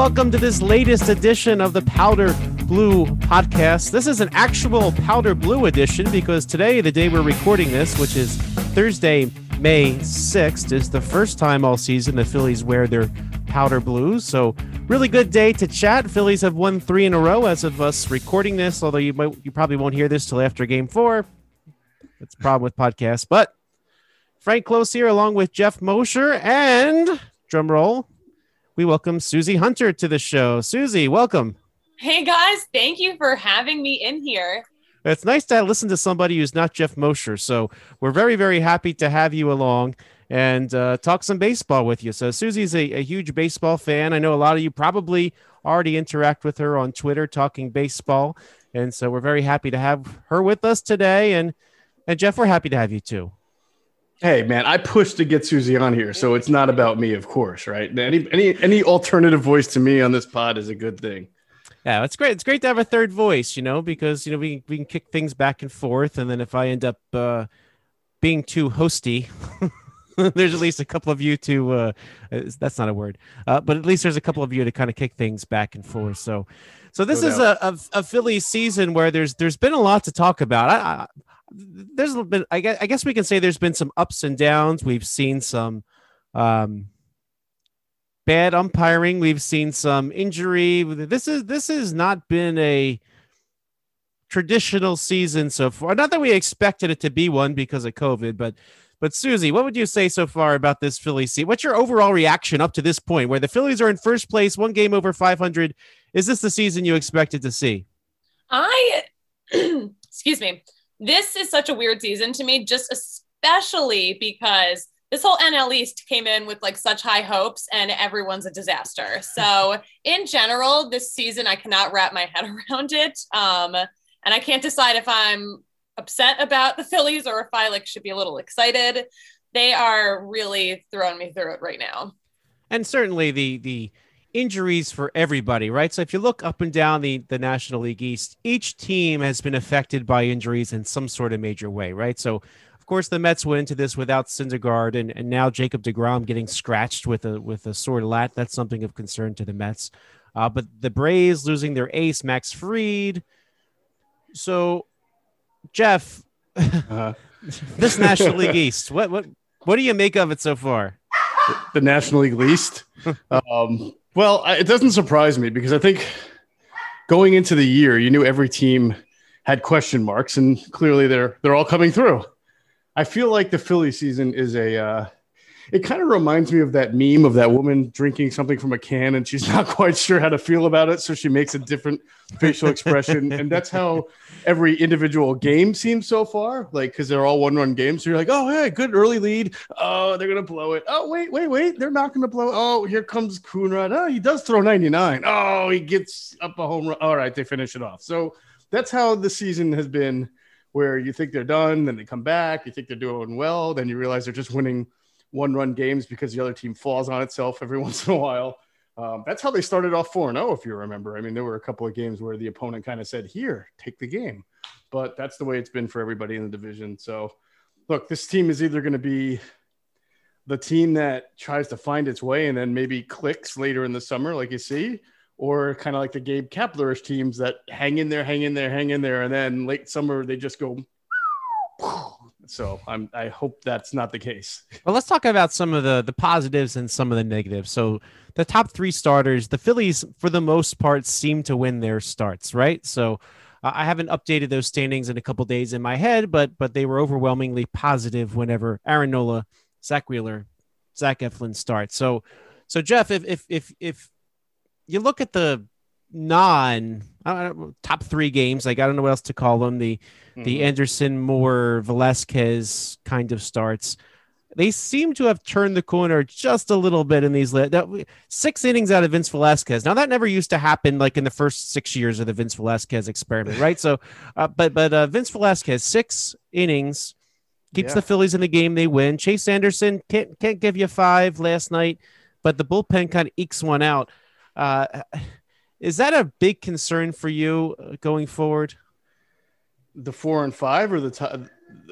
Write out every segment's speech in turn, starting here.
welcome to this latest edition of the Powder Blue podcast. This is an actual Powder Blue edition because today, the day we're recording this, which is Thursday, May 6th, is the first time all season the Phillies wear their powder blues. So, really good day to chat. Phillies have won three in a row as of us recording this, although you might, you probably won't hear this till after game four. That's a problem with podcasts. But Frank Klose here, along with Jeff Mosher and drum roll, we welcome Susie Hunter to the show. Susie, welcome. Hey guys, thank you for having me in here. It's nice to listen to somebody who's not Jeff Mosher. So we're very, very happy to have you along and uh, talk some baseball with you. So Susie's a, a huge baseball fan. I know a lot of you probably already interact with her on Twitter talking baseball. And so we're very happy to have her with us today. And and Jeff, we're happy to have you too. Hey man, I pushed to get Susie on here, so it's not about me, of course, right? Any any any alternative voice to me on this pod is a good thing. Yeah, it's great. It's great to have a third voice, you know, because you know we we can kick things back and forth, and then if I end up uh, being too hosty, there's at least a couple of you to. Uh, that's not a word, uh, but at least there's a couple of you to kind of kick things back and forth. So, so this no is a, a, a Philly season where there's there's been a lot to talk about. I, I, there's been I guess, I guess we can say there's been some ups and downs. We've seen some um, bad umpiring. We've seen some injury. This is this has not been a traditional season so far. Not that we expected it to be one because of COVID, but but Susie, what would you say so far about this Philly season? What's your overall reaction up to this point, where the Phillies are in first place, one game over 500? Is this the season you expected to see? I, excuse me this is such a weird season to me, just especially because this whole NL East came in with like such high hopes and everyone's a disaster. So in general, this season I cannot wrap my head around it. Um, and I can't decide if I'm upset about the Phillies or if I like should be a little excited. They are really throwing me through it right now. And certainly the the injuries for everybody, right? So if you look up and down the, the National League East, each team has been affected by injuries in some sort of major way, right? So of course the Mets went into this without Syndergaard and, and now Jacob DeGrom getting scratched with a with a sore lat. That's something of concern to the Mets. Uh, but the Braves losing their ace, Max Fried. So Jeff, uh-huh. this National League East, what what what do you make of it so far? The National League East. um, well, it doesn't surprise me because I think going into the year, you knew every team had question marks, and clearly they're they're all coming through. I feel like the Philly season is a uh, it kind of reminds me of that meme of that woman drinking something from a can and she's not quite sure how to feel about it. So she makes a different facial expression. and that's how every individual game seems so far. Like, because they're all one run games. So you're like, oh, hey, good early lead. Oh, they're to blow it. Oh, wait, wait, wait. They're not to blow it. Oh, here comes Coonrod. Oh, he does throw 99. Oh, he gets up a home run. All right, they finish it off. So that's how the season has been where you think they're done, then they come back. You think they're doing well, then you realize they're just winning one run games because the other team falls on itself every once in a while. Um, that's how they started off 4 0, if you remember. I mean, there were a couple of games where the opponent kind of said, Here, take the game. But that's the way it's been for everybody in the division. So, look, this team is either going to be the team that tries to find its way and then maybe clicks later in the summer, like you see, or kind of like the Gabe Kaplerish teams that hang in there, hang in there, hang in there, and then late summer they just go so I'm I hope that's not the case. Well, let's talk about some of the the positives and some of the negatives. So the top three starters, the Phillies for the most part seem to win their starts, right? So uh, I haven't updated those standings in a couple days in my head, but but they were overwhelmingly positive whenever Aaron Nola, Zack Wheeler, Zach Eflin start. So so Jeff, if if if if you look at the non top three games, like I don't know what else to call them, the mm-hmm. the Anderson Moore Velasquez kind of starts. They seem to have turned the corner just a little bit in these that, six innings out of Vince Velasquez. Now that never used to happen, like in the first six years of the Vince Velasquez experiment, right? So, uh, but but uh, Vince Velasquez six innings keeps yeah. the Phillies in the game. They win. Chase Anderson can't can't give you five last night, but the bullpen kind of ekes one out. Uh, is that a big concern for you uh, going forward? The four and five, or the t-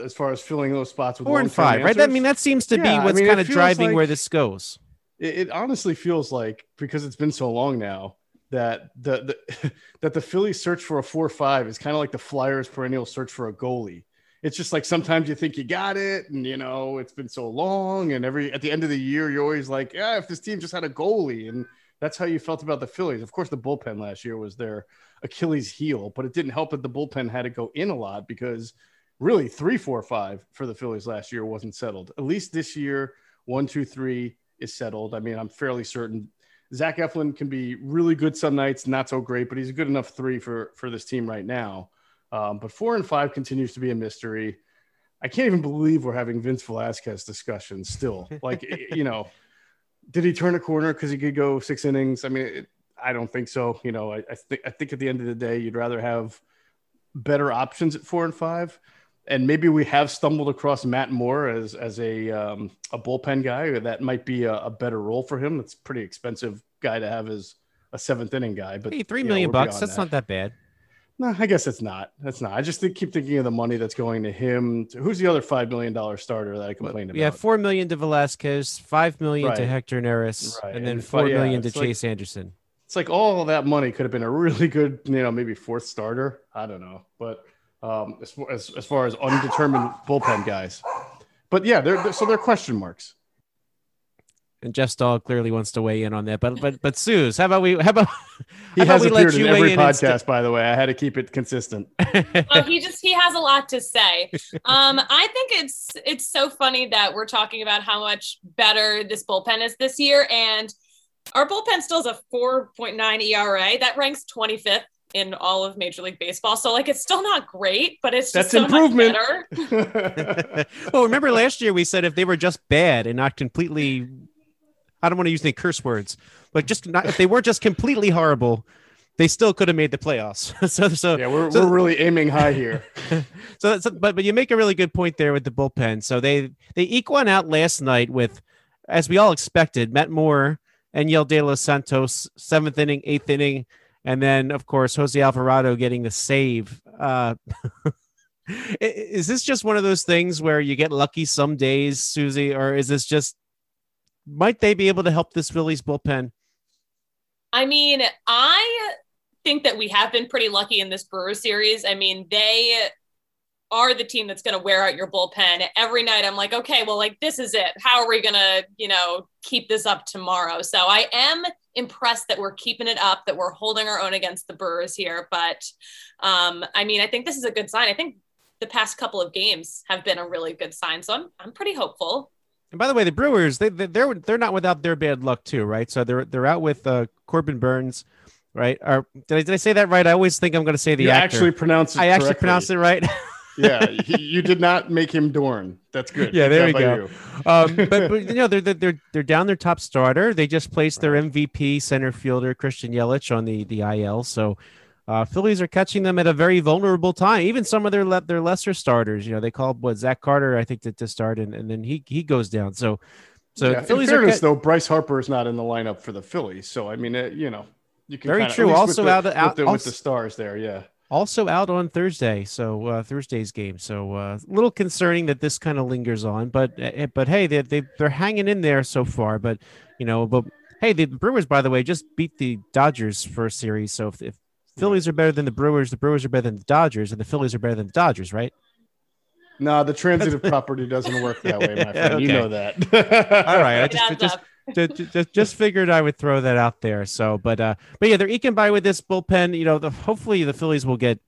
as far as filling those spots with four and five, answers? right? I mean, that seems to yeah, be what's I mean, kind of driving like, where this goes. it, it honestly feels like because it's been so long now that the, the that the Phillies search for a four five is kind of like the Flyers perennial search for a goalie. It's just like sometimes you think you got it, and you know it's been so long, and every at the end of the year you're always like, yeah, if this team just had a goalie, and that's how you felt about the Phillies. Of course, the bullpen last year was their Achilles heel, but it didn't help that the bullpen had to go in a lot because really three, four, five for the Phillies last year wasn't settled. At least this year, one, two, three is settled. I mean, I'm fairly certain Zach Eflin can be really good some nights, not so great, but he's a good enough three for for this team right now. Um, but four and five continues to be a mystery. I can't even believe we're having Vince Velasquez discussions still. Like, you know, did he turn a corner because he could go six innings? I mean, it, I don't think so. You know, I, I think I think at the end of the day, you'd rather have better options at four and five. And maybe we have stumbled across Matt Moore as as a um, a bullpen guy. That might be a, a better role for him. It's pretty expensive guy to have as a seventh inning guy. But hey, three million know, bucks. That's that. not that bad. No, I guess it's not. That's not. I just think, keep thinking of the money that's going to him. To, who's the other five million dollar starter that I complained about? Yeah, four million to Velasquez, five million right. to Hector Neris, right. and then and four million to Chase like, Anderson. It's like all that money could have been a really good, you know, maybe fourth starter. I don't know, but um, as, as, as far as undetermined bullpen guys, but yeah, they're, they're so they're question marks and Jeff Stahl clearly wants to weigh in on that. But but but Suze, how about we? How about he how has about appeared in every in podcast? by the way, I had to keep it consistent. oh, he just he has a lot to say. Um, I think it's it's so funny that we're talking about how much better this bullpen is this year, and our bullpen still has a 4.9 ERA that ranks 25th in all of Major League Baseball. So like it's still not great, but it's just That's so improvement. well, remember last year we said if they were just bad and not completely I don't want to use any curse words, but just not if they weren't just completely horrible, they still could have made the playoffs. so, so yeah, we're, so, we're really aiming high here. so, so, but but you make a really good point there with the bullpen. So they they eke one out last night with, as we all expected, Matt Moore and Yel De Los Santos seventh inning, eighth inning, and then of course Jose Alvarado getting the save. Uh, is this just one of those things where you get lucky some days, Susie, or is this just might they be able to help this Phillies bullpen? I mean, I think that we have been pretty lucky in this Brewer series. I mean, they are the team that's going to wear out your bullpen every night. I'm like, okay, well, like this is it. How are we going to, you know, keep this up tomorrow? So I am impressed that we're keeping it up, that we're holding our own against the Brewers here. But um, I mean, I think this is a good sign. I think the past couple of games have been a really good sign. So I'm I'm pretty hopeful. And by the way, the Brewers they they're they're not without their bad luck too, right? So they're they're out with uh, Corbin Burnes, right? Or did I, did I say that right? I always think I'm going to say the you actor. actually pronounce it. I actually pronounced it right. yeah, he, you did not make him Dorn. That's good. Yeah, there we go. Um, but, but you know they're they're they're down their top starter. They just placed their MVP center fielder Christian Yelich on the the IL. So uh, Phillies are catching them at a very vulnerable time. Even some of their le- their lesser starters, you know, they called what Zach Carter, I think, to, to start, and, and then he he goes down. So, so yeah, Phillies in fairness, ca- though, Bryce Harper is not in the lineup for the Phillies. So I mean, it, you know, you can very kinda, true. Also the, out, out, with the, also, with the stars there, yeah. Also out on Thursday, so uh, Thursday's game. So uh, a little concerning that this kind of lingers on, but eh, eh, but hey, they they they're hanging in there so far. But you know, but hey, the Brewers, by the way, just beat the Dodgers for a series. So if, if Phillies are better than the Brewers. The Brewers are better than the Dodgers, and the Phillies are better than the Dodgers, right? No, the transitive property doesn't work that way, my friend. Okay. You know that. All right, I just just, just, just just figured I would throw that out there. So, but uh, but yeah, they're eking by with this bullpen. You know, the, hopefully the Phillies will get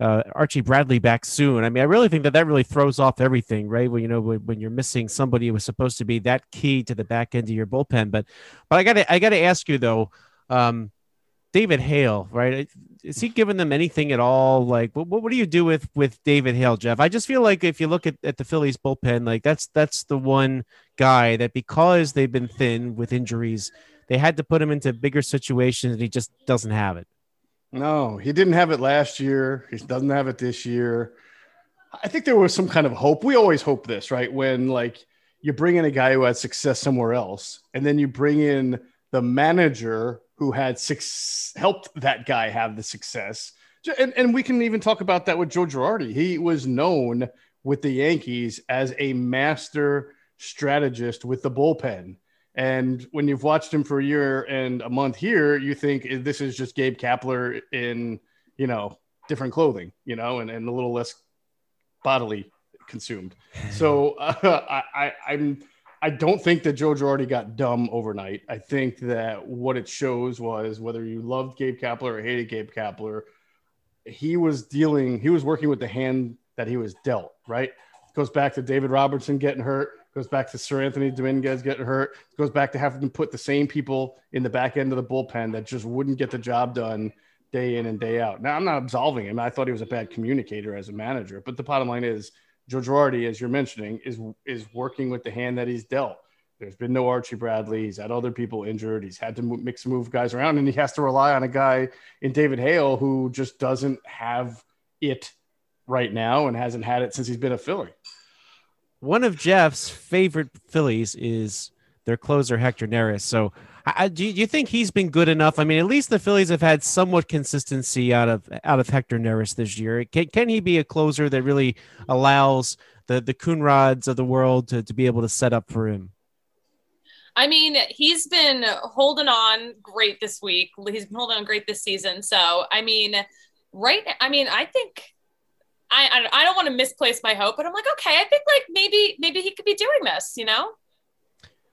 uh, Archie Bradley back soon. I mean, I really think that that really throws off everything, right? When you know when, when you're missing somebody who was supposed to be that key to the back end of your bullpen. But but I got to I got to ask you though. Um, David Hale, right? Is he giving them anything at all? Like, what, what do you do with with David Hale, Jeff? I just feel like if you look at, at the Phillies bullpen, like that's that's the one guy that because they've been thin with injuries, they had to put him into bigger situations, and he just doesn't have it. No, he didn't have it last year. He doesn't have it this year. I think there was some kind of hope. We always hope this, right? When like you bring in a guy who had success somewhere else, and then you bring in the manager who had six helped that guy have the success. And, and we can even talk about that with Joe Girardi. He was known with the Yankees as a master strategist with the bullpen. And when you've watched him for a year and a month here, you think this is just Gabe Kapler in, you know, different clothing, you know, and, and a little less bodily consumed. So uh, I, I, I'm, I don't think that Joe Girardi got dumb overnight. I think that what it shows was whether you loved Gabe Kapler or hated Gabe Kapler, he was dealing, he was working with the hand that he was dealt, right? Goes back to David Robertson getting hurt, goes back to Seranthony Dominguez getting hurt, goes back to having to put the same people in the back end of the bullpen that just wouldn't get the job done day in and day out. Now, I'm not absolving him. I thought he was a bad communicator as a manager, but the bottom line is Joe Girardi, as you're mentioning, is is working with the hand that he's dealt. There's been no Archie Bradley. He's had other people injured. He's had to mix move guys around, and he has to rely on a guy in David Hale who just doesn't have it right now and hasn't had it since he's been a Philly. One of Jeff's favorite Phillies is their closer Hector Neris. So I, do, you, think he's been good enough? I mean, at least the Phillies have had somewhat consistency out of out of Hector Neris this year. Can, can he be a closer that really allows the the Coonrods of the world to, to be able to set up for him? I mean, he's been holding on great this week. He's been holding on great this season. So, I mean, right? I mean, I think I, I don't want to misplace my hope, but I'm like, okay, I think like maybe maybe he could be doing this. You know?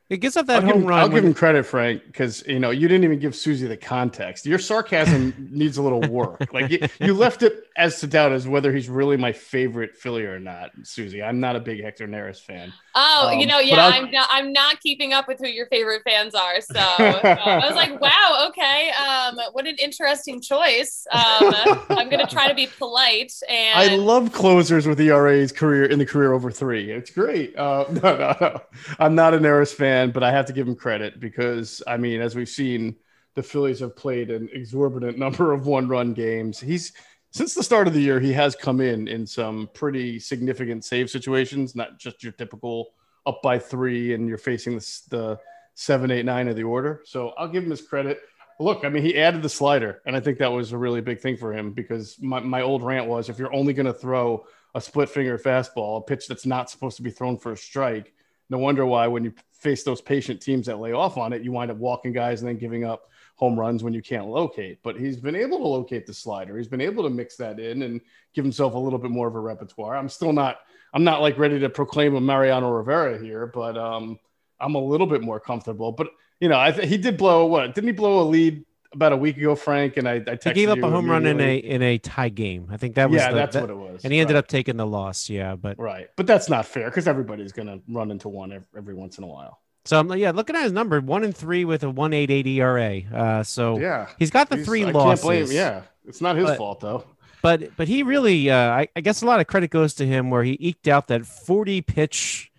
It gives up that I'll home give, run. I'll give him credit, Frank, because you know you didn't even give Susie the context. Your sarcasm needs a little work. Like you, you, left it as to doubt as whether he's really my favorite Philly or not, Susie. I'm not a big Hector Neris fan. Oh, um, you know, yeah, I'm not. I'm not keeping up with who your favorite fans are. So uh, I was like, wow, okay, um, what an interesting choice. Um, I'm gonna try to be polite. And I love closers with ERA's career in the career over three. It's great. Uh, no, no, no. I'm not a Neris fan, but I have to give him credit because I mean, as we've seen, the Phillies have played an exorbitant number of one-run games. He's since the start of the year, he has come in in some pretty significant save situations, not just your typical up by three and you're facing the, the seven, eight, nine of the order. So I'll give him his credit. Look, I mean, he added the slider, and I think that was a really big thing for him because my, my old rant was if you're only going to throw a split finger fastball, a pitch that's not supposed to be thrown for a strike, no wonder why when you face those patient teams that lay off on it, you wind up walking guys and then giving up home runs when you can't locate. But he's been able to locate the slider. He's been able to mix that in and give himself a little bit more of a repertoire. I'm still not I'm not like ready to proclaim a Mariano Rivera here, but um, I'm a little bit more comfortable. But you know, I th- he did blow what? Didn't he blow a lead about a week ago, Frank? And I, I he gave up a home run in a in a tie game. I think that was yeah, the, that's that, what it was. And he ended right. up taking the loss. Yeah, but right, but that's not fair because everybody's gonna run into one every, every once in a while. So I'm like, yeah, looking at his number, one and three with a one eight eight ERA. Uh, so yeah, he's got the he's, three I losses. Blame, yeah, it's not his but, fault though. But but he really, uh, I, I, guess a lot of credit goes to him where he eked out that 40 pitch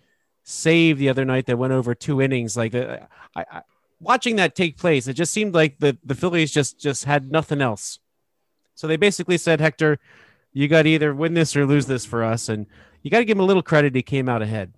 save the other night that went over two innings. Like uh, I, I, watching that take place, it just seemed like the the Phillies just just had nothing else. So they basically said, Hector, you got to either win this or lose this for us, and you got to give him a little credit. He came out ahead.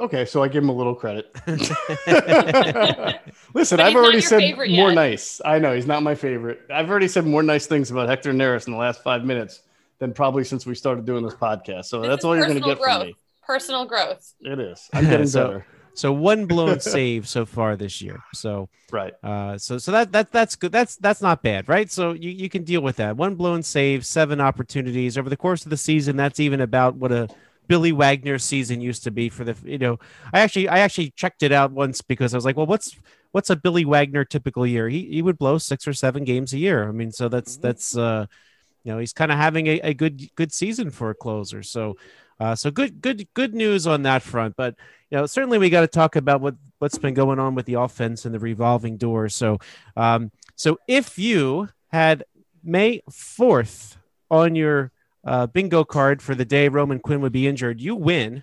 Okay, so I give him a little credit. Listen, I've already said more yet. nice. I know he's not my favorite. I've already said more nice things about Hector Neris in the last five minutes than probably since we started doing this podcast. So this that's all you're going to get growth. from me. Personal growth. It is. I'm getting so, better. So one blown save so far this year. So right. Uh, so so that that that's good. That's that's not bad, right? So you, you can deal with that. One blown save, seven opportunities over the course of the season. That's even about what a Billy Wagner season used to be for the you know I actually I actually checked it out once because I was like well what's what's a Billy Wagner typical year he he would blow six or seven games a year I mean so that's mm-hmm. that's uh you know he's kind of having a, a good good season for a closer so uh so good good good news on that front but you know certainly we got to talk about what what's been going on with the offense and the revolving door so um so if you had May 4th on your uh, bingo card for the day Roman Quinn would be injured, you win.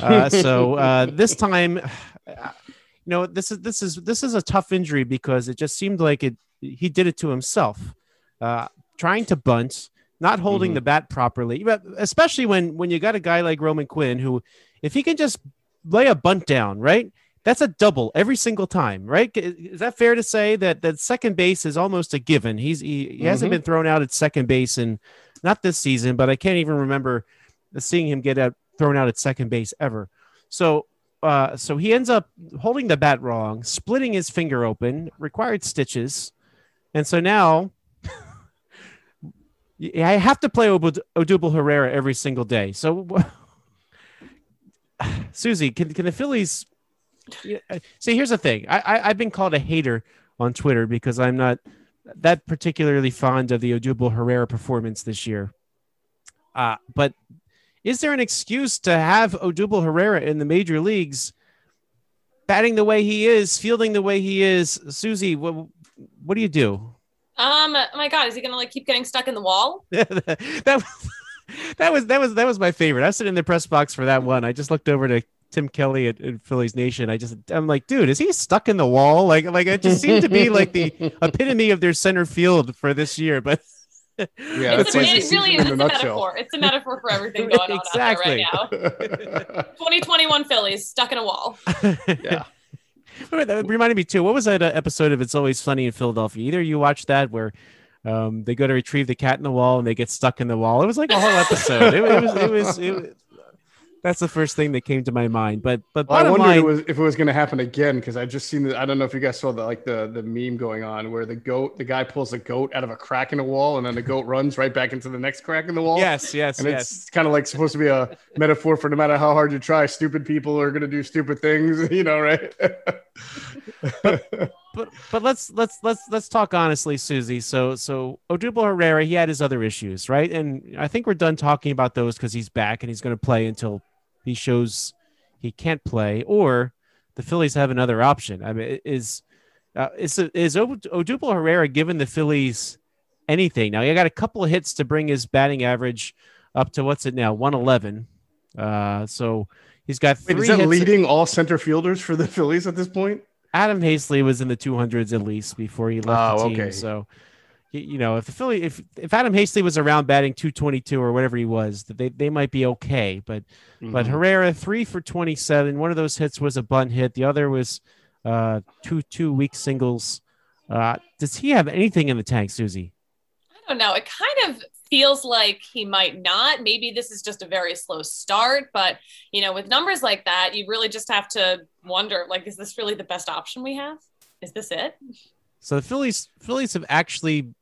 Uh, so uh, this time, you know, this is this is this is a tough injury because it just seemed like it. He did it to himself, uh, trying to bunt, not holding mm-hmm. the bat properly. Especially when when you got a guy like Roman Quinn, who, if he can just lay a bunt down, right, that's a double every single time, right? Is that fair to say that that second base is almost a given? He's he, he mm-hmm. hasn't been thrown out at second base in not this season, but I can't even remember seeing him get out, thrown out at second base ever. So uh, so he ends up holding the bat wrong, splitting his finger open, required stitches, and so now I have to play Odubel Herrera every single day. So, Susie, can can the Phillies? Uh, see, here's the thing. I, I I've been called a hater on Twitter because I'm not that particularly fond of the Odubel Herrera performance this year. Uh, but is there an excuse to have Odubel Herrera in the major leagues batting the way he is, fielding the way he is? Susie, what, what do you do? Um, oh my God, is he gonna like keep getting stuck in the wall? that was that was that was that was my favorite. I was sitting in the press box for that one. I just looked over to Tim Kelly at, at, Phillies Nation. I just I'm like, dude, is he stuck in the wall? Like like it just seemed to be like the epitome of their center field for this year. But yeah, it's a, it really is. It's a metaphor. It's a metaphor for everything going on exactly. out there right now. 2021 Phillies stuck in a wall. yeah. That reminded me too. What was that uh, episode of It's Always Sunny in Philadelphia? Either you watched that where um, they go to retrieve the cat in the wall and they get stuck in the wall. It was like a whole episode. it, it, was, it was, it was, that's the first thing that came to my mind. But but well, I wondered line, it was, if it was going to happen again because I just seen the I don't know if you guys saw the like the the meme going on where the goat the guy pulls a goat out of a crack in the wall and then the goat runs right back into the next crack in the wall. Yes, yes, and yes. it's kind of like supposed to be a metaphor for no matter how hard you try, stupid people are going to do stupid things. You know, right? but, but but let's let's let's let's talk honestly, Susie. So so Odubel Herrera, he had his other issues, right? And I think we're done talking about those because he's back and he's going to play until he shows he can't play, or the Phillies have another option. I mean, is uh, is is Odubel Herrera given the Phillies anything? Now he got a couple of hits to bring his batting average up to what's it now, one eleven. Uh, so he's got three. Wait, is that leading all center fielders for the Phillies at this point? Adam Haseley was in the 200s at least before he left oh, the team. Okay. So you know, if the Philly, if if Adam Haseley was around batting 222 or whatever he was, they they might be okay. But mm-hmm. but Herrera three for 27. One of those hits was a bunt hit. The other was uh, two two weak singles. Uh, does he have anything in the tank, Susie? I don't know. It kind of feels like he might not. Maybe this is just a very slow start, but you know, with numbers like that, you really just have to wonder: like, is this really the best option we have? Is this it? So the Phillies Phillies have actually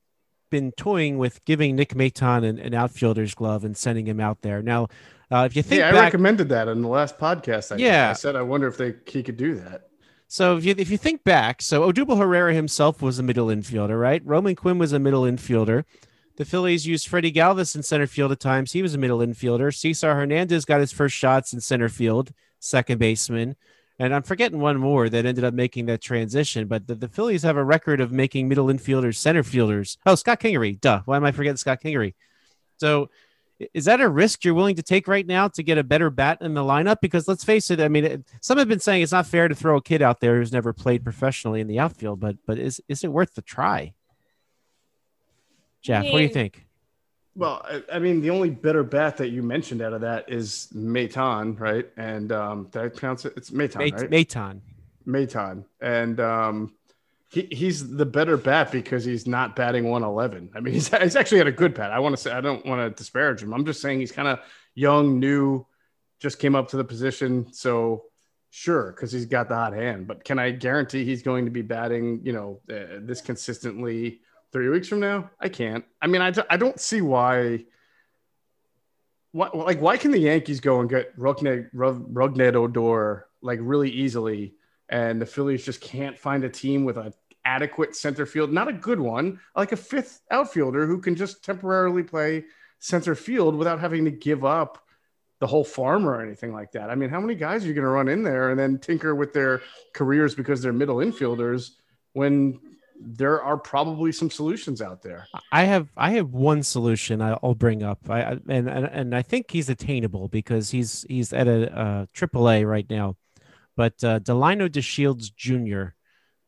been toying with giving Nick Maton an, an outfielder's glove and sending him out there. Now, uh, if you think, yeah, back, I recommended that in the last podcast. I yeah, I said I wonder if they he could do that. So if you if you think back, so Odubel Herrera himself was a middle infielder, right? Roman Quinn was a middle infielder. The Phillies used Freddie Galvis in center field at times. He was a middle infielder. Cesar Hernandez got his first shots in center field, second baseman. And I'm forgetting one more that ended up making that transition. But the, the Phillies have a record of making middle infielders, center fielders. Oh, Scott Kingery. Duh. Why am I forgetting Scott Kingery? So is that a risk you're willing to take right now to get a better bat in the lineup? Because let's face it, I mean, some have been saying it's not fair to throw a kid out there who's never played professionally in the outfield, but but is is it worth the try? Jeff, what do you think? Well, I, I, mean, the only better bat that you mentioned out of that is Maton, right? And um, did I pronounce it? It's Maton, Mayt- right? Maton. Maton. And um, he, he's the better bat because he's not batting 111. I mean, he's, he's actually had a good bat. I want to say, I don't want to disparage him. I'm just saying he's kind of young, new, just came up to the position. So, sure, because he's got the hot hand. But can I guarantee he's going to be batting, you know, uh, this consistently? Three weeks from now? I can't. I mean, I, I don't see why. What like why can the Yankees go and get Rougned, Rougned Odor like really easily, and the Phillies just can't find a team with an adequate center field, not a good one, like a fifth outfielder who can just temporarily play center field without having to give up the whole farm or anything like that. I mean, how many guys are you going to run in there and then tinker with their careers because they're middle infielders when there are probably some solutions out there. I have I have one solution I'll bring up. I and and, and I think he's attainable because he's he's at a triple A right now. But uh, Delino DeShields Jr.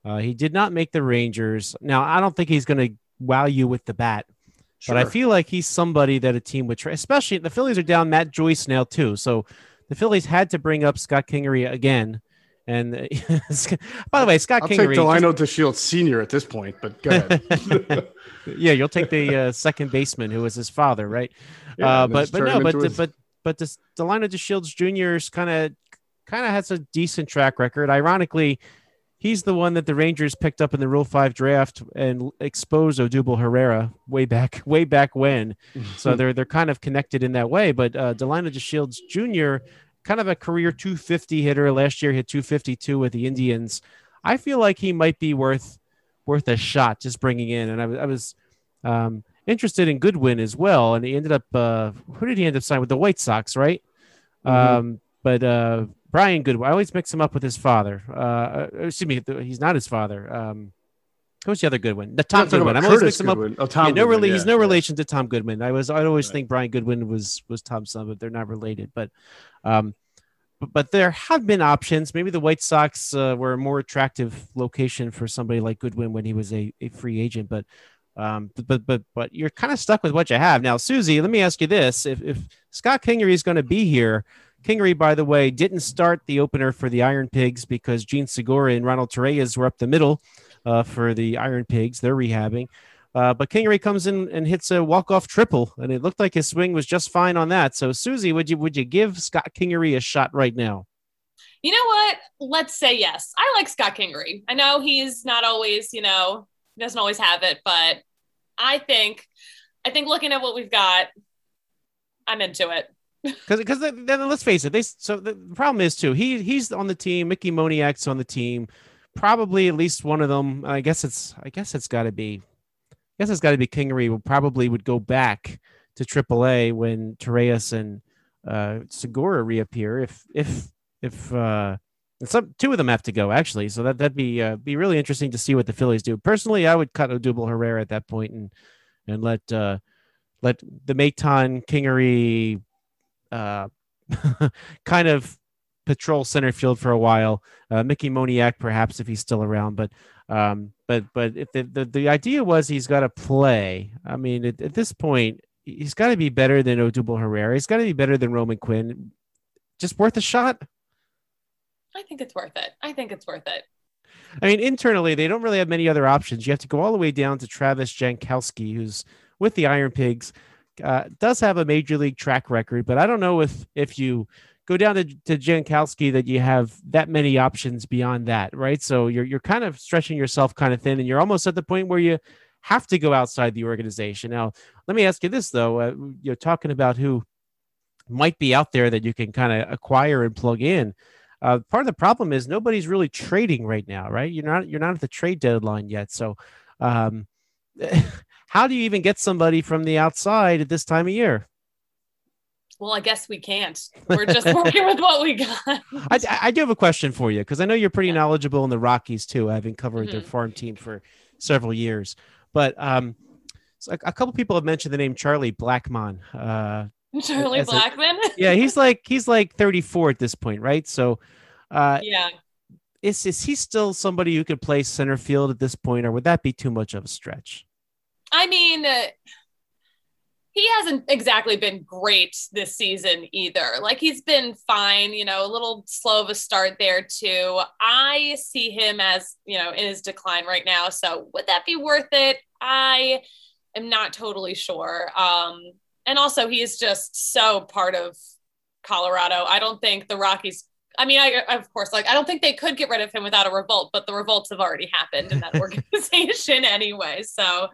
Uh, he did not make the Rangers. Now I don't think he's going to wow you with the bat, sure. but I feel like he's somebody that a team would try. Especially the Phillies are down Matt Joyce now too, so the Phillies had to bring up Scott Kingery again and by the way, Scott I'll Kingery. Take Delino just... DeShields Senior at this point, but go ahead. yeah, you'll take the uh, second baseman who was his father, right? Yeah, uh, but but no, but his... but but this Delino DeShields Jr.'s kind of kind of has a decent track record. Ironically, he's the one that the Rangers picked up in the Rule Five draft and exposed Odubel Herrera way back, way back when. so they're they're kind of connected in that way. But uh, Delino DeShields Jr., kind of a career 250 hitter. Last year hit 252 with the Indians. I feel like he might be worth worth a shot just bringing in. And I, I was um, interested in Goodwin as well, and he ended up uh, who did he end up signing with the White Sox, right? Mhm. Um, but uh, Brian Goodwin, I always mix him up with his father. Uh, uh, excuse me, he's not his father. Um, who's the other Goodwin? The Tom Goodwin. I'm always mixing up. Oh, Tom Yeah, no, Goodwin, rela- he's no yeah. relation to Tom Goodman. I was, I always Right. think Brian Goodwin was was Tom's son, but they're not related. But, um, but, but there have been options. Maybe the White Sox uh, were a more attractive location for somebody like Goodwin when he was a, a free agent. But, um, but but but but you're kind of stuck with what you have now, Susie. Let me ask you this: if if Scott Kingery is going to be here. Kingery, by the way, didn't start the opener for the Iron Pigs because Jean Segura and Ronald Torreyes were up the middle uh, for the Iron Pigs. They're rehabbing. Uh, but Kingery comes in and hits a walk-off triple, and it looked like his swing was just fine on that. So, Susie, would you would you give Scott Kingery a shot right now? You know what? Let's say yes. I like Scott Kingery. I know he's not always, you know, doesn't always have it, but I think, I think looking at what we've got, I'm into it. Because because then let's face it, they so the problem is too he he's on the team. Mickey Moniak's on the team. Probably at least one of them. I guess it's I guess it's got to be. I guess it's got to be Kingery. Will probably would go back to AAA when Torreyes and uh, Segura reappear. If if if uh, some two of them have to go actually. So that that'd be uh, be really interesting to see what the Phillies do. Personally, I would cut Odubel Herrera at that point and and let uh, let the Maton Kingery uh, kind of patrol center field for a while. Uh, Mickey Moniak, perhaps if he's still around, but um, but but if the, the the idea was he's got to play. I mean, at, at this point, he's got to be better than Odubel Herrera. He's got to be better than Roman Quinn. Just worth a shot. I think it's worth it. I think it's worth it. I mean, internally, they don't really have many other options. You have to go all the way down to Travis Jankowski, who's with the Iron Pigs, uh, does have a major league track record, but I don't know if if you go down to, to Jankowski that you have that many options beyond that, right? So you're you're kind of stretching yourself kind of thin, and you're almost at the point where you have to go outside the organization. Now, let me ask you this though: uh, you're talking about who might be out there that you can kind of acquire and plug in. Uh, part of the problem is nobody's really trading right now, right? You're not you're not at the trade deadline yet. So, um, how do you even get somebody from the outside at this time of year? Well, I guess we can't. We're just working with what we got. I, I do have a question for you because I know you're pretty Yeah. knowledgeable in the Rockies too, having covered their Mhm. farm team for several years. But um, so a, a couple people have mentioned the name Charlie Blackmon. Uh, Charlie as a- yeah, he's like he's like 34 at this point, right? So, uh, yeah. is is he still somebody who could play center field at this point, or would that be too much of a stretch? I mean, uh, he hasn't exactly been great this season either. Like he's been fine, you know, a little slow of a start there too. I see him as, you know, in his decline right now. So would that be worth it? I am not totally sure. Um, and also he is just so part of Colorado. I don't think the Rockies I mean, I of course, like I don't think they could get rid of him without a revolt, but the revolts have already happened in that organization anyway. So,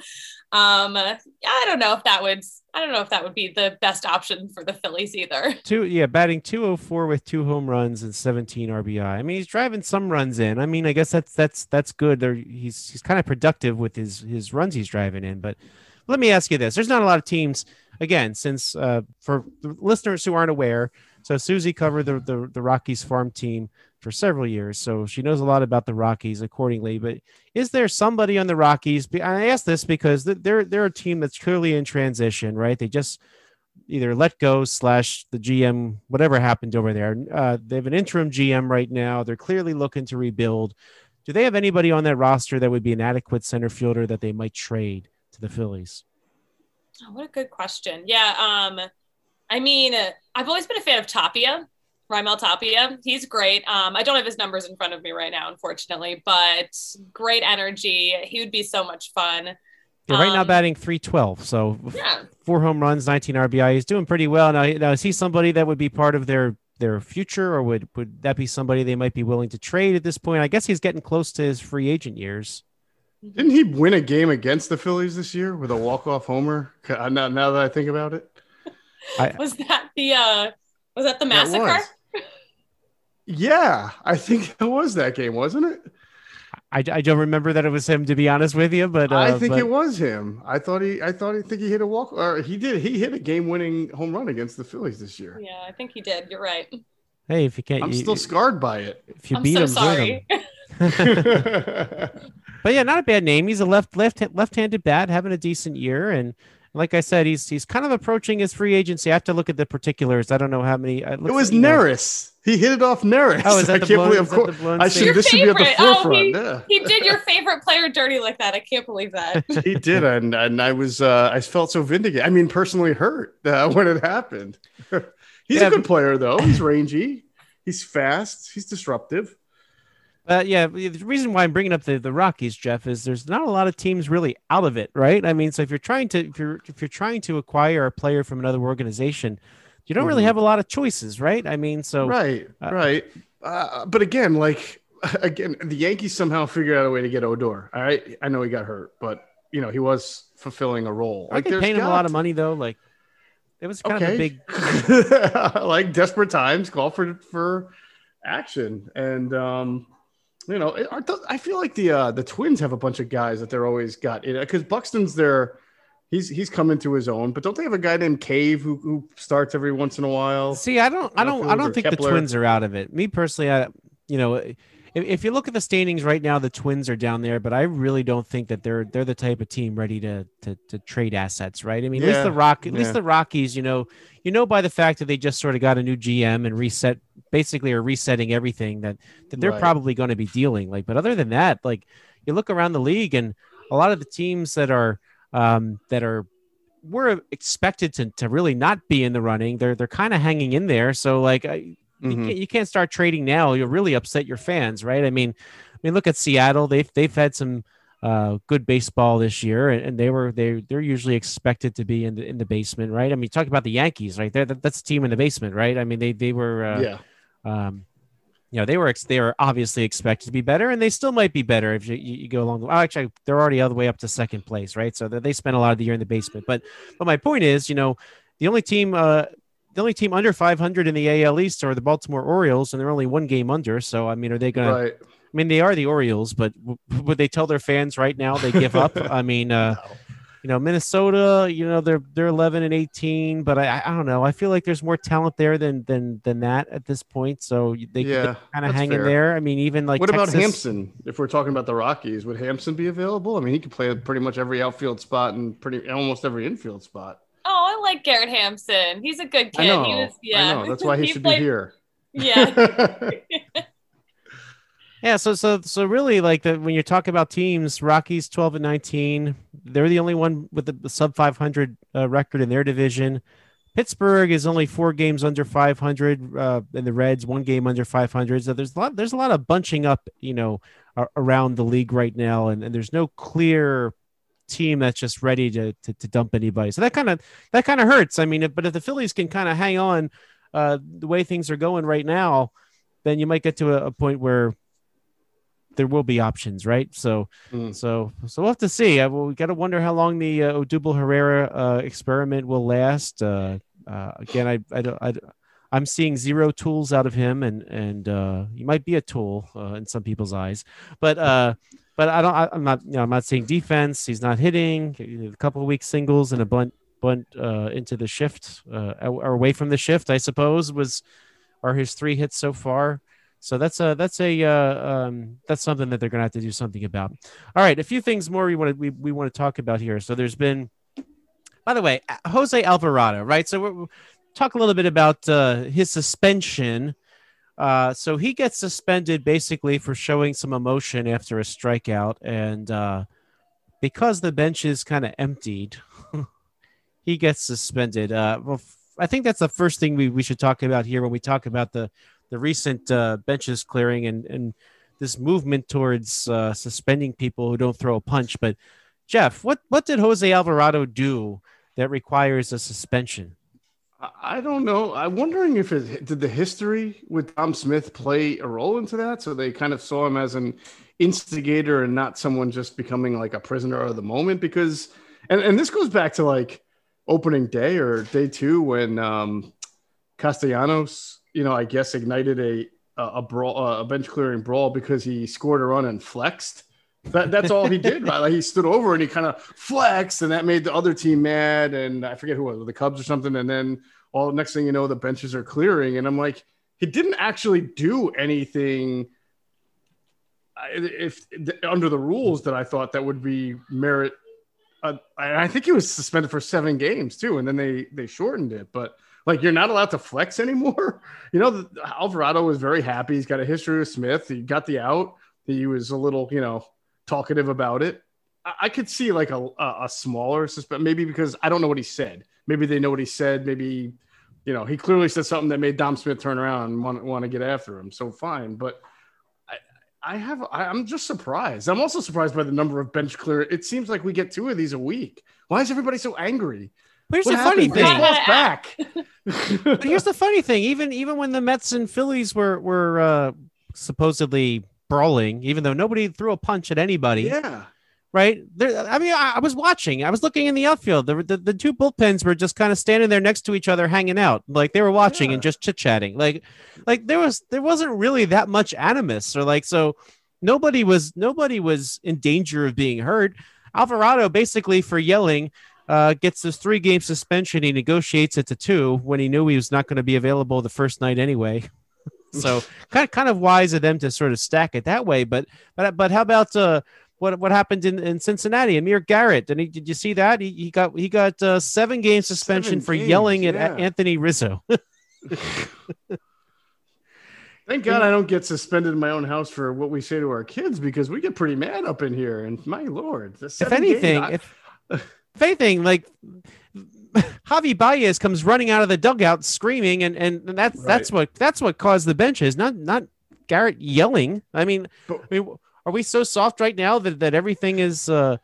um, I don't know if that would, I don't know if that would be the best option for the Phillies either. Two, yeah, batting 204 with two home runs and 17 RBI. I mean, he's driving some runs in. I mean, I guess that's that's that's good. There, he's he's kind of productive with his his runs he's driving in. But let me ask you this: There's not a lot of teams. Again, since uh, for listeners who aren't aware, so Susie covered the, the the Rockies farm team for several years, so she knows a lot about the Rockies accordingly. But is there somebody on the Rockies? I ask this because they're they're a team that's clearly in transition, right? They just either let go slash the GM, whatever happened over there. Uh, they have an interim GM right now. They're clearly looking to rebuild. Do they have anybody on that roster that would be an adequate center fielder that they might trade to the Phillies? Oh, what a good question. Yeah. Um, I mean, uh, I've always been a fan of Tapia, Raimel Tapia. He's great. Um, I don't have his numbers in front of me right now, unfortunately, but great energy. He would be so much fun. Yeah, right now Um, batting 312. So Yeah. four home runs, 19 RBI. He's doing pretty well. Now, now is he somebody that would be part of their their future, or would would that be somebody they might be willing to trade at this point? I guess he's getting close to his free agent years. Didn't he win a game against the Phillies this year with a walk off homer? Now, now that I think about it, I, was that the uh, was that the massacre? Yeah, I think it was that game, wasn't it? I, I don't remember that it was him to be honest with you, but uh, I think but... it was him. I thought he I thought he think he hit a walk or he did he hit a game winning home run against the Phillies this year. Yeah, I think he did. You're right. Hey, if you can't, I'm you, still scarred by it. If you I'm beat so him, sorry. him. but yeah, not a bad name. He's a left left left-handed bat, having a decent year, and like I said, he's he's kind of approaching his free agency. I have to look at the particulars. I don't know how many. It, it was Neris. He hit it off Neris. Oh, is that I the can't blown, believe. Of course, I should. this should be at the forefront. Oh, he, yeah. he did your favorite player dirty like that. I can't believe that. he did, and and I was uh, I felt so vindicated. I mean, personally hurt uh, when it happened. He's yeah, a good player, though. He's rangy. He's fast. He's disruptive. Uh, yeah, the reason why I'm bringing up the, the Rockies, Jeff, is there's not a lot of teams really out of it, right? I mean, so if you're trying to if you're if you're trying to acquire a player from another organization, you don't really mm-hmm. have a lot of choices, right? I mean, so right, uh, right. Uh, but again, like again, the Yankees somehow figured out a way to get Odor. All right, I know he got hurt, but you know he was fulfilling a role. Like they paying him a lot of money though. Like it was kind okay. of a big, like desperate times call for for action, and um, you know, I feel like the uh, the Twins have a bunch of guys that they're always got because Buxton's there. He's he's coming to his own, but don't they have a guy named Cave who, who starts every once in a while? See, I don't, I don't, I don't think Kepler. the Twins are out of it. Me personally, I, you know, if, you look at the standings right now, the Twins are down there, but I really don't think that they're they're the type of team ready to to, to trade assets, right? I mean, yeah, at least the Rock, at yeah. least the Rockies, you know, you know by the fact that they just sort of got a new GM and reset basically are resetting everything that that they're right. probably going to be dealing like but other than that like you look around the league and a lot of the teams that are um that are were expected to, to really not be in the running they're they're kind of hanging in there so like I, mm-hmm. you, can't, you can't start trading now you'll really upset your fans right i mean i mean look at seattle they've they've had some uh, good baseball this year, and, and, they were they they're usually expected to be in the in the basement, right? I mean, talk about the Yankees, right? There, that, that's a team in the basement, right? I mean, they they were uh, yeah. Um, you know, they were ex- they were obviously expected to be better, and they still might be better if you, you go along. The, well, actually, they're already all the way up to second place, right? So they spent a lot of the year in the basement. But but my point is, you know, the only team uh, the only team under 500 in the AL East are the Baltimore Orioles, and they're only one game under. So I mean, are they going right. to? I mean, they are the Orioles, but w- would they tell their fans right now they give up? I mean, uh, no you know, Minnesota, you know, they're they're 11 and 18, but I I don't know. I feel like there's more talent there than than than that at this point. So they, yeah, kind of hang fair. in there. I mean, even like what Texas, about Hampson? If we're talking about the Rockies, would Hampson be available? I mean, he could play pretty much every outfield spot and pretty almost every infield spot. I like Garrett Hampson. He's a good kid. I know. Was, yeah, I know. That's why he, he should played, be here. Yeah. Yeah, so so so really, like the, when you're talking about teams, Rockies 12 and 19, they're the only one with the sub 500 uh, record in their division. Pittsburgh is only four games under 500, uh, and the Reds one game under 500. So there's a lot there's a lot of bunching up, you know, around the league right now, and, and there's no clear team that's just ready to to, to dump anybody. So that kind of that kind of hurts. I mean, but if the Phillies can kind of hang on uh, the way things are going right now, then you might get to a, a point where there will be options, right? So, mm. so, so we'll have to see. Uh, we got to wonder how long the uh, Odubel Herrera uh, experiment will last. Uh, uh, again, I, I, I, I'm seeing zero tools out of him, and and uh, he might be a tool uh, in some people's eyes, but uh, but I don't. I, am not. You know, I'm not seeing defense. He's not hitting. A couple of weak singles and a bunt bunt uh, into the shift uh, or away from the shift. I suppose was are his three hits so far. So that's a that's a uh, um, that's something that they're going to have to do something about. All right, a few things more we want to we, we want to talk about here. So there's been, by the way, Jose Alvarado, right? So we're, we'll talk a little bit about uh, his suspension. Uh, so he gets suspended basically for showing some emotion after a strikeout, and uh, because the bench is kind of emptied, he gets suspended. Uh, well, I think that's the first thing we, we should talk about here when we talk about the the recent uh, benches clearing and and this movement towards uh, suspending people who don't throw a punch. But Jeff, what what did Jose Alvarado do that requires a suspension? I don't know. I'm wondering if it did the history with Dom Smith play a role into that. So they kind of saw him as an instigator and not someone just becoming like a prisoner of the moment. Because, and, and this goes back to like opening day or day two when um, Castellanos, you know, I guess ignited a a brawl, a bench clearing brawl because he scored a run and flexed. That, that's all he did, right? Like he stood over and he kind of flexed, and that made the other team mad. And I forget who was, the Cubs or something. And then all next thing you know, the benches are clearing, and I'm like, he didn't actually do anything. If under the rules that I thought that would be merit, uh, I think he was suspended for seven games too, and then they they shortened it, but like you're not allowed to flex anymore. You know, Alvarado was very happy. He's got a history with Smith. He got the out. He was a little, you know, talkative about it. I, I could see like a, a, a smaller suspect, maybe because I don't know what he said. Maybe they know what he said. Maybe, you know, he clearly said something that made Dom Smith turn around and want, want to get after him. So fine. But I, I have, I, I'm just surprised. I'm also surprised by the number of bench clear. It seems like we get two of these a week. Why is everybody so angry? Here's what the happened? funny thing. back. but here's the funny thing. Even even when the Mets and Phillies were were uh, supposedly brawling, even though nobody threw a punch at anybody. Yeah. Right there. I mean, I, I was watching. I was looking in the outfield. The, the, the two bullpens were just kind of standing there next to each other, hanging out, like they were watching yeah. and just chit chatting. Like, like there was there wasn't really that much animus, or like so. Nobody was nobody was in danger of being hurt. Alvarado basically for yelling uh, gets this three game suspension. He negotiates it to two when he knew he was not going to be available the first night anyway. So kind of, kind of wise of them to sort of stack it that way. But but but how about uh, what what happened in, in Cincinnati? Amir Garrett, and he, did you see that? He, he got he got uh, seven game suspension seven for games, yelling yeah. at Anthony Rizzo. Thank God I don't get suspended in my own house for what we say to our kids because we get pretty mad up in here. And my lord, if anything, games, if if anything, like Javi Baez comes running out of the dugout screaming, and and that's right. that's what that's what caused the benches, not not Garrett yelling. I mean, but, I mean, are we so soft right now that that everything is uh,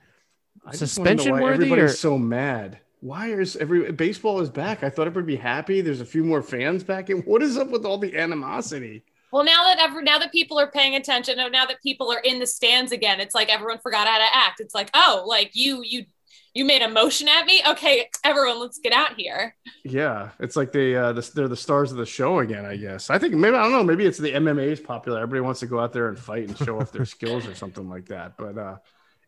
suspension worthy? Everybody's or? so mad. Why is every baseball is back? I thought everybody be happy. There's a few more fans back in. What is up with all the animosity? Well, now that ever now that people are paying attention, now that people are in the stands again, it's like everyone forgot how to act. It's like, oh, like you you you made a motion at me. Okay, everyone, let's get out here. Yeah, it's like they uh, the, they're the stars of the show again. I guess. I think maybe I don't know. Maybe it's the MMA is popular. Everybody wants to go out there and fight and show off their skills or something like that. But uh,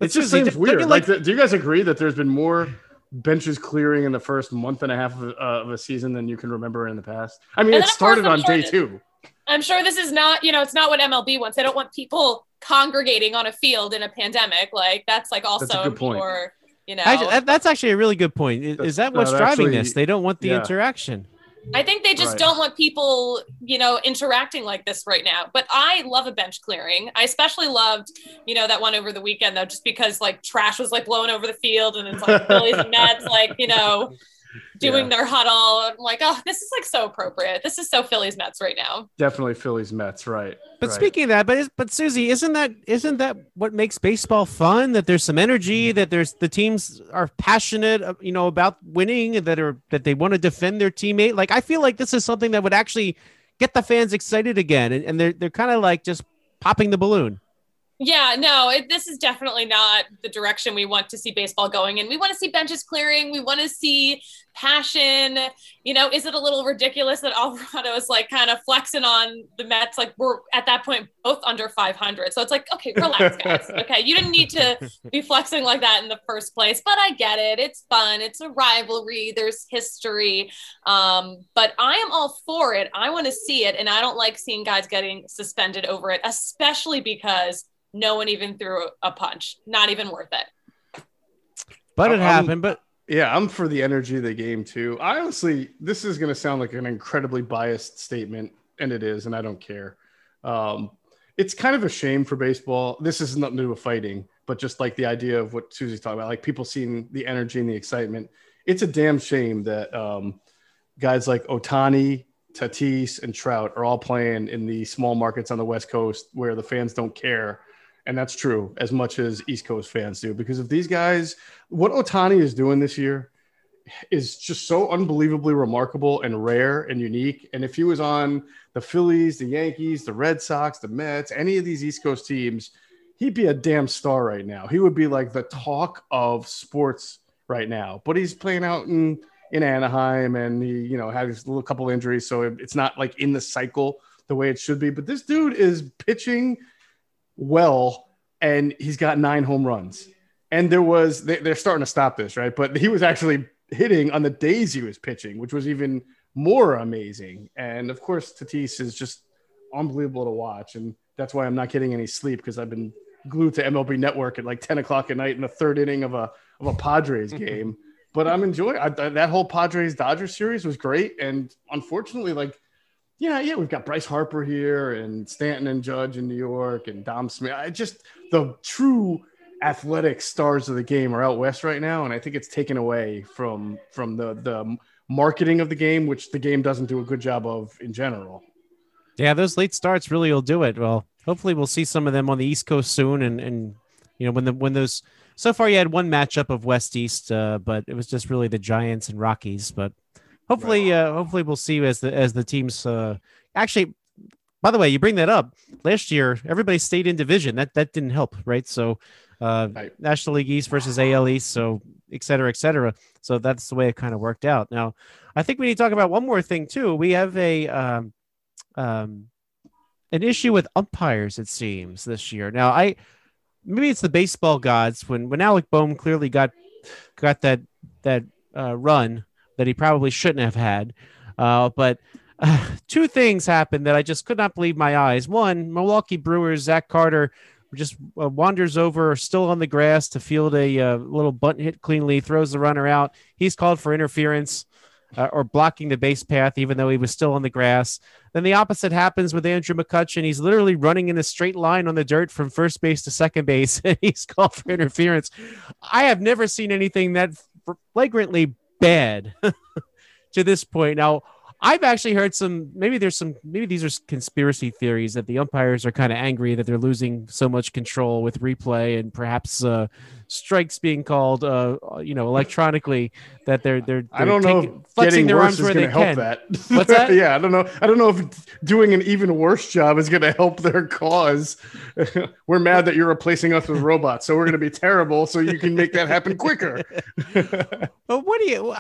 it just seems weird. Like, like, do you guys agree that there's been more benches clearing in the first month and a half of, uh, of a season than you can remember in the past? I mean, it started on sure day two. I'm sure this is not, you know, it's not what MLB wants. They don't want people congregating on a field in a pandemic. Like that's like also that's a good point. more you know, actually, that's actually a really good point. Is, is that what's driving actually, this? They don't want the yeah. interaction. I think they just right. don't want people, you know, interacting like this right now. But I love a bench clearing. I especially loved, you know, that one over the weekend though, just because like trash was like blowing over the field and it's like Phillies and Mets, like, you know, doing yeah. their huddle. I'm like, oh, this is like so appropriate. This is so Phillies Mets right now. Definitely Phillies Mets, right? But right. speaking of that, but is, but Susie, isn't that isn't that what makes baseball fun? That there's some energy, that there's the teams are passionate, uh, you know, about winning, that are that they want to defend their teammate. Like I feel like this is something that would actually get the fans excited again, and, and they're they're kind of like just popping the balloon. Yeah, no, it, this is definitely not the direction we want to see baseball going in. We want to see benches clearing. We want to see passion. You know, is it a little ridiculous that Alvarado is like kind of flexing on the Mets? Like we're at that point both under 500. So it's like, okay, relax, guys. okay, you didn't need to be flexing like that in the first place, but I get it. It's fun. It's a rivalry. There's history. Um, but I am all for it. I want to see it, and I don't like seeing guys getting suspended over it, especially because no one even threw a punch. Not even worth it. But it happened. But yeah, I'm for the energy of the game too. I honestly, this is going to sound like an incredibly biased statement, and it is, and I don't care. Um, it's kind of a shame for baseball. This is nothing to do with fighting, but just like the idea of what Susie's talking about, like people seeing the energy and the excitement. It's a damn shame that um, guys like Ohtani, Tatis, and Trout are all playing in the small markets on the West Coast where the fans don't care and that's true as much as East Coast fans do. Because if these guys, what Ohtani is doing this year is just so unbelievably remarkable and rare and unique. And if he was on the Phillies, the Yankees, the Red Sox, the Mets, any of these East Coast teams, he'd be a damn star right now. He would be like the talk of sports right now. But he's playing out in in Anaheim, and he you know had a little couple injuries, so it's not like in the cycle the way it should be. But this dude is pitching well, and he's got nine home runs. And there was they, they're starting to stop this, right? But he was actually hitting on the days he was pitching, which was even more amazing. And of course, Tatis is just unbelievable to watch, and that's why I'm not getting any sleep because I've been glued to MLB Network at like 10 o'clock at night in the third inning of a of a Padres game. but I'm enjoying I, that whole Padres Dodgers series was great, and unfortunately, like yeah, yeah, we've got Bryce Harper here and Stanton and Judge in New York and Dom Smith. I just the true athletic stars of the game are out west right now, and I think it's taken away from from the the marketing of the game, which the game doesn't do a good job of in general. Yeah, those late starts really will do it. Well, hopefully we'll see some of them on the East Coast soon, and and you know when the when those so far you had one matchup of West East, uh, but it was just really the Giants and Rockies. But hopefully, right. uh, hopefully we'll see as the as the teams uh, actually. By the way, you bring that up. Last year, everybody stayed in division. That that didn't help, right? So, uh, right. National League East versus AL East, so et cetera, et cetera. So that's the way it kind of worked out. Now, I think we need to talk about one more thing too. We have a um, um, an issue with umpires, it seems, this year. Now, I maybe it's the baseball gods when when Alec Bohm clearly got got that that uh, run that he probably shouldn't have had. Uh, but uh, two things happened that I just could not believe my eyes. One, Milwaukee Brewers Zach Carter just uh, wanders over, still on the grass to field a uh, little bunt hit cleanly, throws the runner out. He's called for interference uh, or blocking the base path, even though he was still on the grass. Then the opposite happens with Andrew McCutchen. He's literally running in a straight line on the dirt from first base to second base, and he's called for interference. I have never seen anything that flagrantly bad to this point. Now, I've actually heard some. Maybe there's some. Maybe these are conspiracy theories that the umpires are kind of angry that they're losing so much control with replay and perhaps uh, strikes being called, uh, you know, electronically. That they're they're, they're I don't taking, know. Flexing their arms where they help can. That. What's that? yeah, I don't know. I don't know if doing an even worse job is going to help their cause. we're mad that you're replacing us with robots, so we're going to be terrible. So you can make that happen quicker. but what do you?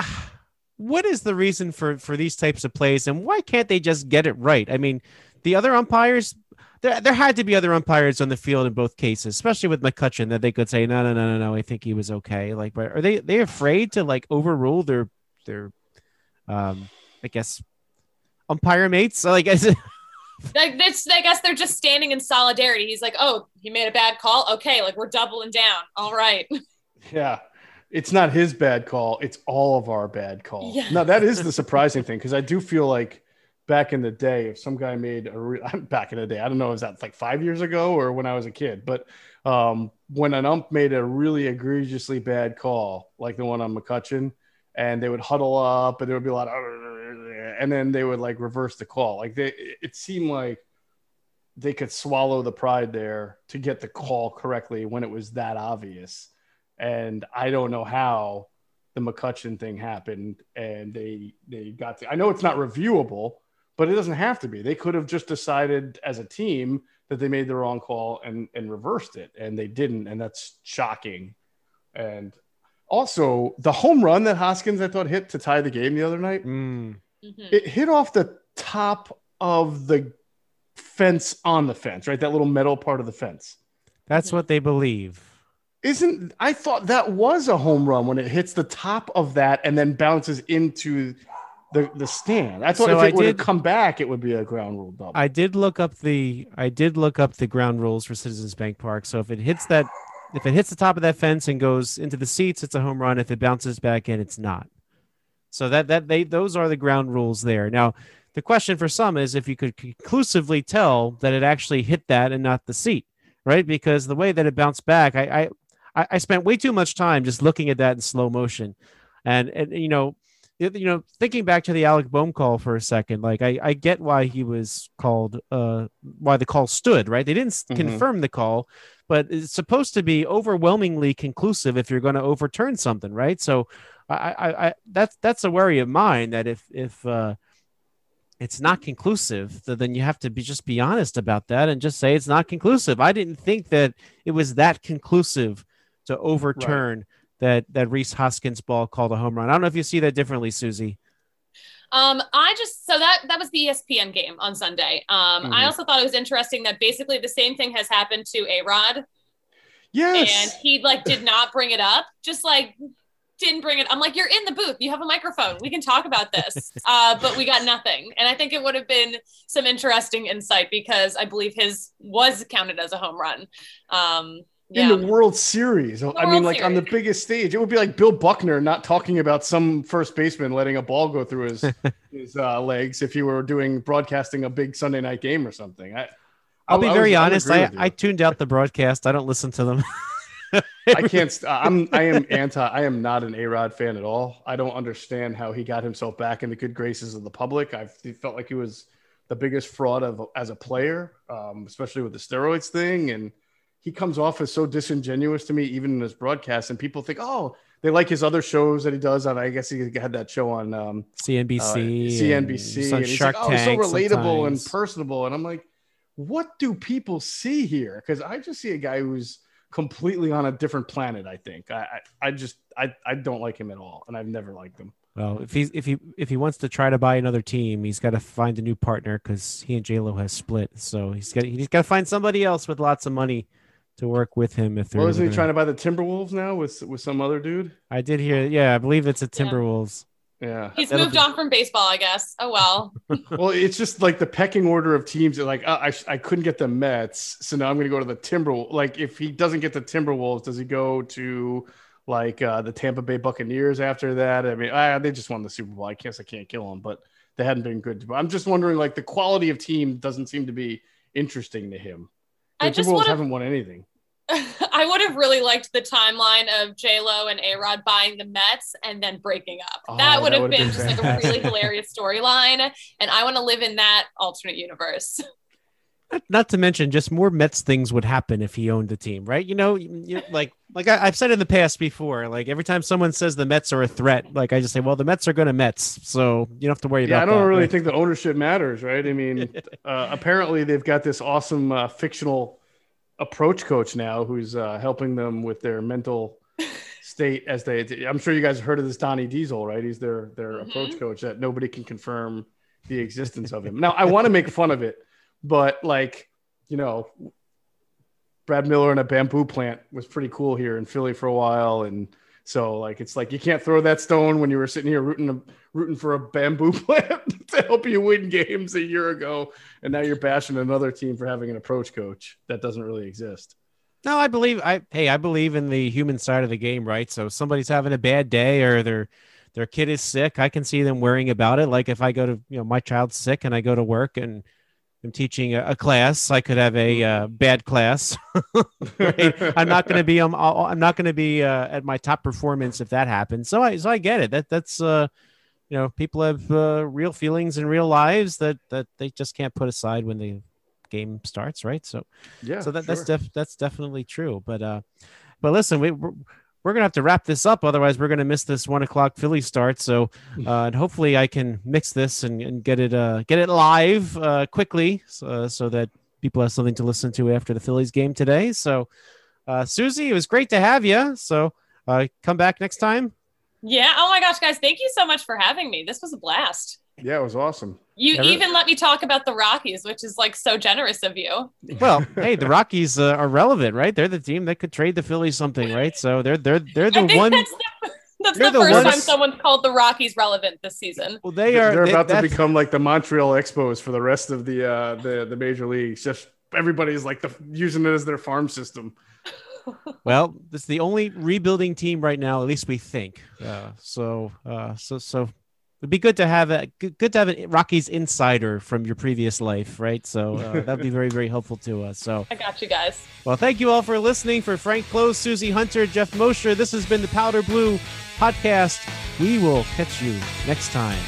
What is the reason for for these types of plays and why can't they just get it right? I mean the other umpires there, there had to be other umpires on the field in both cases especially with McCutchen that they could say no no no no no i think he was okay. Like but are they they afraid to like overrule their their um i guess umpire mates? Like is it like this i guess they're just standing in solidarity. He's like oh he made a bad call? Okay like we're doubling down. All right. Yeah it's not his bad call. It's all of our bad call. Yeah. Now that is the surprising thing because I do feel like back in the day, if some guy made a re- back in the day, I don't know, is that like five years ago or when I was a kid, but um, when an ump made a really egregiously bad call, like the one on McCutchen, and they would huddle up and there would be a lot of, and then they would like reverse the call. Like they, it seemed like they could swallow the pride there to get the call correctly when it was that obvious and I don't know how the McCutchen thing happened, and they they got to. I know it's not reviewable, but it doesn't have to be. They could have just decided as a team that they made the wrong call and and reversed it, and they didn't, and that's shocking. And also, the home run that Hoskins I thought hit to tie the game the other night, mm. it hit off the top of the fence on the fence, right? That little metal part of the fence. That's what they believe. Isn't I thought that was a home run when it hits the top of that and then bounces into the the stand. I thought so if it would come back, it would be a ground rule double. I did look up the I did look up the ground rules for Citizens Bank Park. So if it hits that if it hits the top of that fence and goes into the seats, it's a home run. If it bounces back in, it's not. So that that they those are the ground rules there. Now the question for some is if you could conclusively tell that it actually hit that and not the seat, right? Because the way that it bounced back, I, I I, I spent way too much time just looking at that in slow motion, and and you know you know, thinking back to the Alec Bohm call for a second, like I, I get why he was called, uh, why the call stood, right? They didn't mm-hmm. confirm the call, but it's supposed to be overwhelmingly conclusive if you're going to overturn something, right? So, I, I, I that's that's a worry of mine that if if uh, it's not conclusive, then you have to be just be honest about that and just say it's not conclusive. I didn't think that it was that conclusive to overturn right. that that Rhys Hoskins ball called a home run. I don't know if you see that differently, Susie. Um, I just so that that was the ESPN game on Sunday. Um, mm-hmm. I also thought it was interesting that basically the same thing has happened to A Rod. Yes, and he like did not bring it up. Just like didn't bring it. I'm like, you're in the booth. You have a microphone. We can talk about this. Uh, but we got nothing. And I think it would have been some interesting insight because I believe his was counted as a home run. Um, yeah. In the World Series. The I World mean, like Series. on the biggest stage, it would be like Bill Buckner not talking about some first baseman letting a ball go through his his uh, legs if you were doing broadcasting a big Sunday night game or something. I, I'll be very honest. I, I tuned out the broadcast. I don't listen to them. I can't. I'm. I am anti. I am not an A Rod fan at all. I don't understand how he got himself back in the good graces of the public. I felt like he was the biggest fraud of as a player, um, especially with the steroids thing. And he comes off as so disingenuous to me, even in his broadcast. And people think, oh, they like his other shows that he does. On I guess he had that show on um, CNBC, uh, CNBC, and, and Shark like, oh, Tank so relatable sometimes. and personable. And I'm like, what do people see here? Because I just see a guy who's completely on a different planet. I think I, I, I just I, I don't like him at all, and I've never liked him. Well, if he's if he if he wants to try to buy another team, he's got to find a new partner because he and J Lo has split. So he's got he's got to find somebody else with lots of money to work with him. If they're was he trying to buy the Timberwolves now with with some other dude? I did hear. Yeah, I believe it's a Timberwolves. Yeah. He's moved be... on from baseball, I guess. Oh, well. well, it's just like the pecking order of teams. Like, uh, I, I couldn't get the Mets. So now I'm going to go to the Timberwolves. Like, if he doesn't get the Timberwolves, does he go to like uh, the Tampa Bay Buccaneers after that? I mean, I, they just won the Super Bowl. I guess I can't kill them, but they hadn't been good. I'm just wondering, like, the quality of team doesn't seem to be interesting to him. I Timberwolves wanna... haven't won anything. I would have really liked the timeline of J Lo and A Rod buying the Mets and then breaking up. Oh, that would that have been, been just like a really hilarious storyline, and I want to live in that alternate universe. Not, not, to mention, just more Mets things would happen if he owned the team, right? You know, you, like like I, have said in the past before, like every time someone says the Mets are a threat, like I just say, well, the Mets are going to Mets, so you don't have to worry yeah, about. I don't that, really right? think the ownership matters, right? I mean, uh, apparently they've got this awesome uh, fictional approach coach now who's uh, helping them with their mental state as they I'm sure you guys have heard of this Donnie Diesel, right? He's their their mm-hmm. approach coach that nobody can confirm the existence of him. Now I want to make fun of it, but like, you know, Brad Miller in a bamboo plant was pretty cool here in Philly for a while and so like it's like you can't throw that stone when you were sitting here rooting rooting for a bamboo plant to help you win games a year ago, and now you're bashing another team for having an approach coach that doesn't really exist. No, I believe I hey, I believe in the human side of the game, right? So somebody's having a bad day or their their kid is sick, I can see them worrying about it. Like if I go to you know my child's sick and I go to work and I'm teaching a, a class. I could have a uh, bad class. I'm not going to be. Um, I'm not going to be uh, at my top performance if that happens. So I, so I get it. That that's uh, you know, people have uh, real feelings and real lives that that they just can't put aside when the game starts, right? So yeah, so that, sure. that's def- that's definitely true. But uh, but listen, we. We're, we're gonna have to wrap this up, otherwise we're gonna miss this one o'clock Philly start. So, uh, and hopefully I can mix this and, and get it uh, get it live uh, quickly, so, so that people have something to listen to after the Phillies game today. So, uh, Susie, it was great to have you. So, uh, come back next time. Yeah. Oh my gosh, guys, thank you so much for having me. This was a blast. Yeah, it was awesome. You even let me talk about the Rockies, which is like so generous of you. Well, hey, the Rockies uh, are relevant, right? They're the team that could trade the Phillies something, right? So they're they're they're the one. That's the, that's the, the first ones... time someone's called the Rockies relevant this season. Well, they are. They're they, about to become like the Montreal Expos for the rest of the uh, the the major leagues. Just everybody's like the using it as their farm system. well, it's the only rebuilding team right now, at least we think. Uh, so, uh, so, so It'd be good to have a good to have a Rockies insider from your previous life, right? So uh, that'd be very very helpful to us. So I got you guys. Well, thank you all for listening. For Frank Klose, Susie Hunter, Jeff Mosher, this has been the Powder Blue podcast. We will catch you next time.